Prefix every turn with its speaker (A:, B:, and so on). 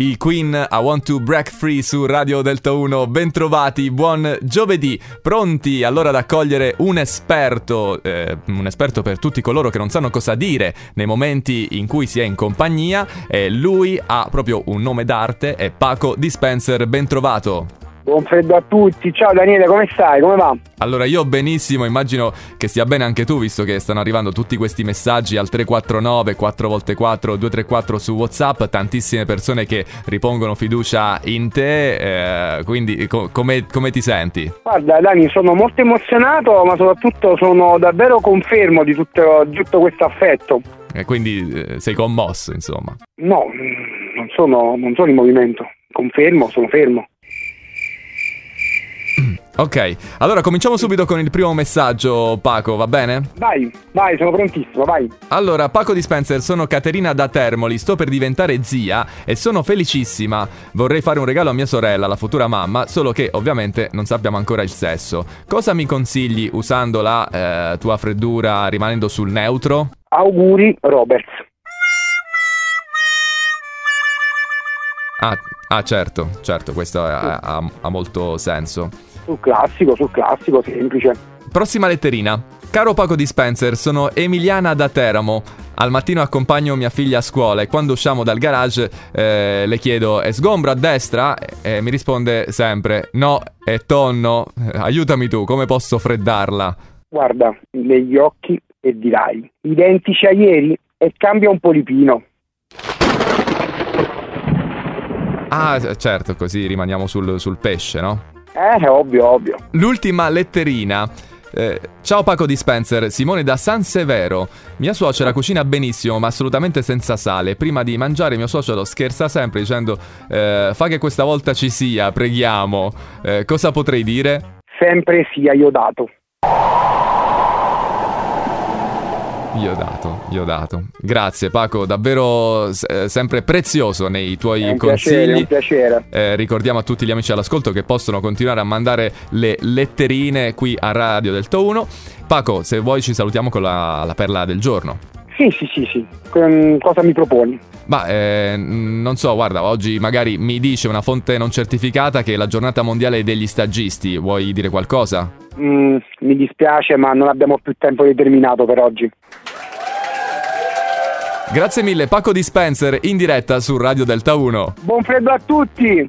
A: I Queen I Want to Break Free su Radio Delta 1, bentrovati, buon giovedì, pronti allora ad accogliere un esperto, eh, un esperto per tutti coloro che non sanno cosa dire nei momenti in cui si è in compagnia, e lui ha proprio un nome d'arte, è Paco Dispenser, bentrovato.
B: Buon freddo a tutti, ciao Daniele, come stai? Come va?
A: Allora io benissimo, immagino che stia bene anche tu visto che stanno arrivando tutti questi messaggi al 349 4x4 234 su Whatsapp, tantissime persone che ripongono fiducia in te, eh, quindi co- come, come ti senti?
B: Guarda Dani, sono molto emozionato, ma soprattutto sono davvero confermo di tutto, di tutto questo affetto.
A: E quindi eh, sei commosso, insomma.
B: No, non sono, non sono in movimento, confermo, sono fermo.
A: Ok, allora cominciamo subito con il primo messaggio, Paco, va bene?
B: Vai, vai, sono prontissimo, vai.
A: Allora, Paco Dispenser, sono Caterina da Termoli, sto per diventare zia e sono felicissima. Vorrei fare un regalo a mia sorella, la futura mamma, solo che ovviamente non sappiamo ancora il sesso. Cosa mi consigli usando la eh, tua freddura rimanendo sul neutro?
B: Auguri, Roberts.
A: Ah, ah certo, certo, questo ha, ha, ha molto senso.
B: Sul classico, sul classico, semplice.
A: Prossima letterina. Caro Paco Dispenser, sono Emiliana da Teramo. Al mattino accompagno mia figlia a scuola e quando usciamo dal garage eh, le chiedo è sgombro a destra? E mi risponde sempre no, è tonno. Aiutami tu, come posso freddarla?
B: Guarda negli occhi e dirai, identici a ieri e cambia un polipino.
A: Ah, certo, così rimaniamo sul, sul pesce, no?
B: Eh, ovvio, ovvio.
A: L'ultima letterina. Eh, ciao Paco Dispenser, Simone da San Severo. Mia suocera cucina benissimo, ma assolutamente senza sale. Prima di mangiare, mio suocero scherza sempre dicendo: eh, Fa che questa volta ci sia, preghiamo. Eh, cosa potrei dire?
B: Sempre sia iodato.
A: Iodato, iodato. Grazie Paco, davvero eh, sempre prezioso nei tuoi consigli.
B: piacere, è un piacere.
A: Eh, ricordiamo a tutti gli amici all'ascolto che possono continuare a mandare le letterine qui a Radio Delta 1. Paco, se vuoi ci salutiamo con la, la perla del giorno.
B: Sì, sì, sì, sì. Con- cosa mi proponi?
A: Ma eh, non so, guarda, oggi magari mi dice una fonte non certificata che è la giornata mondiale degli stagisti. Vuoi dire qualcosa?
B: Mm, mi dispiace, ma non abbiamo più tempo determinato per oggi.
A: Grazie mille, Paco Dispenser in diretta su Radio Delta 1.
B: Buon freddo a tutti!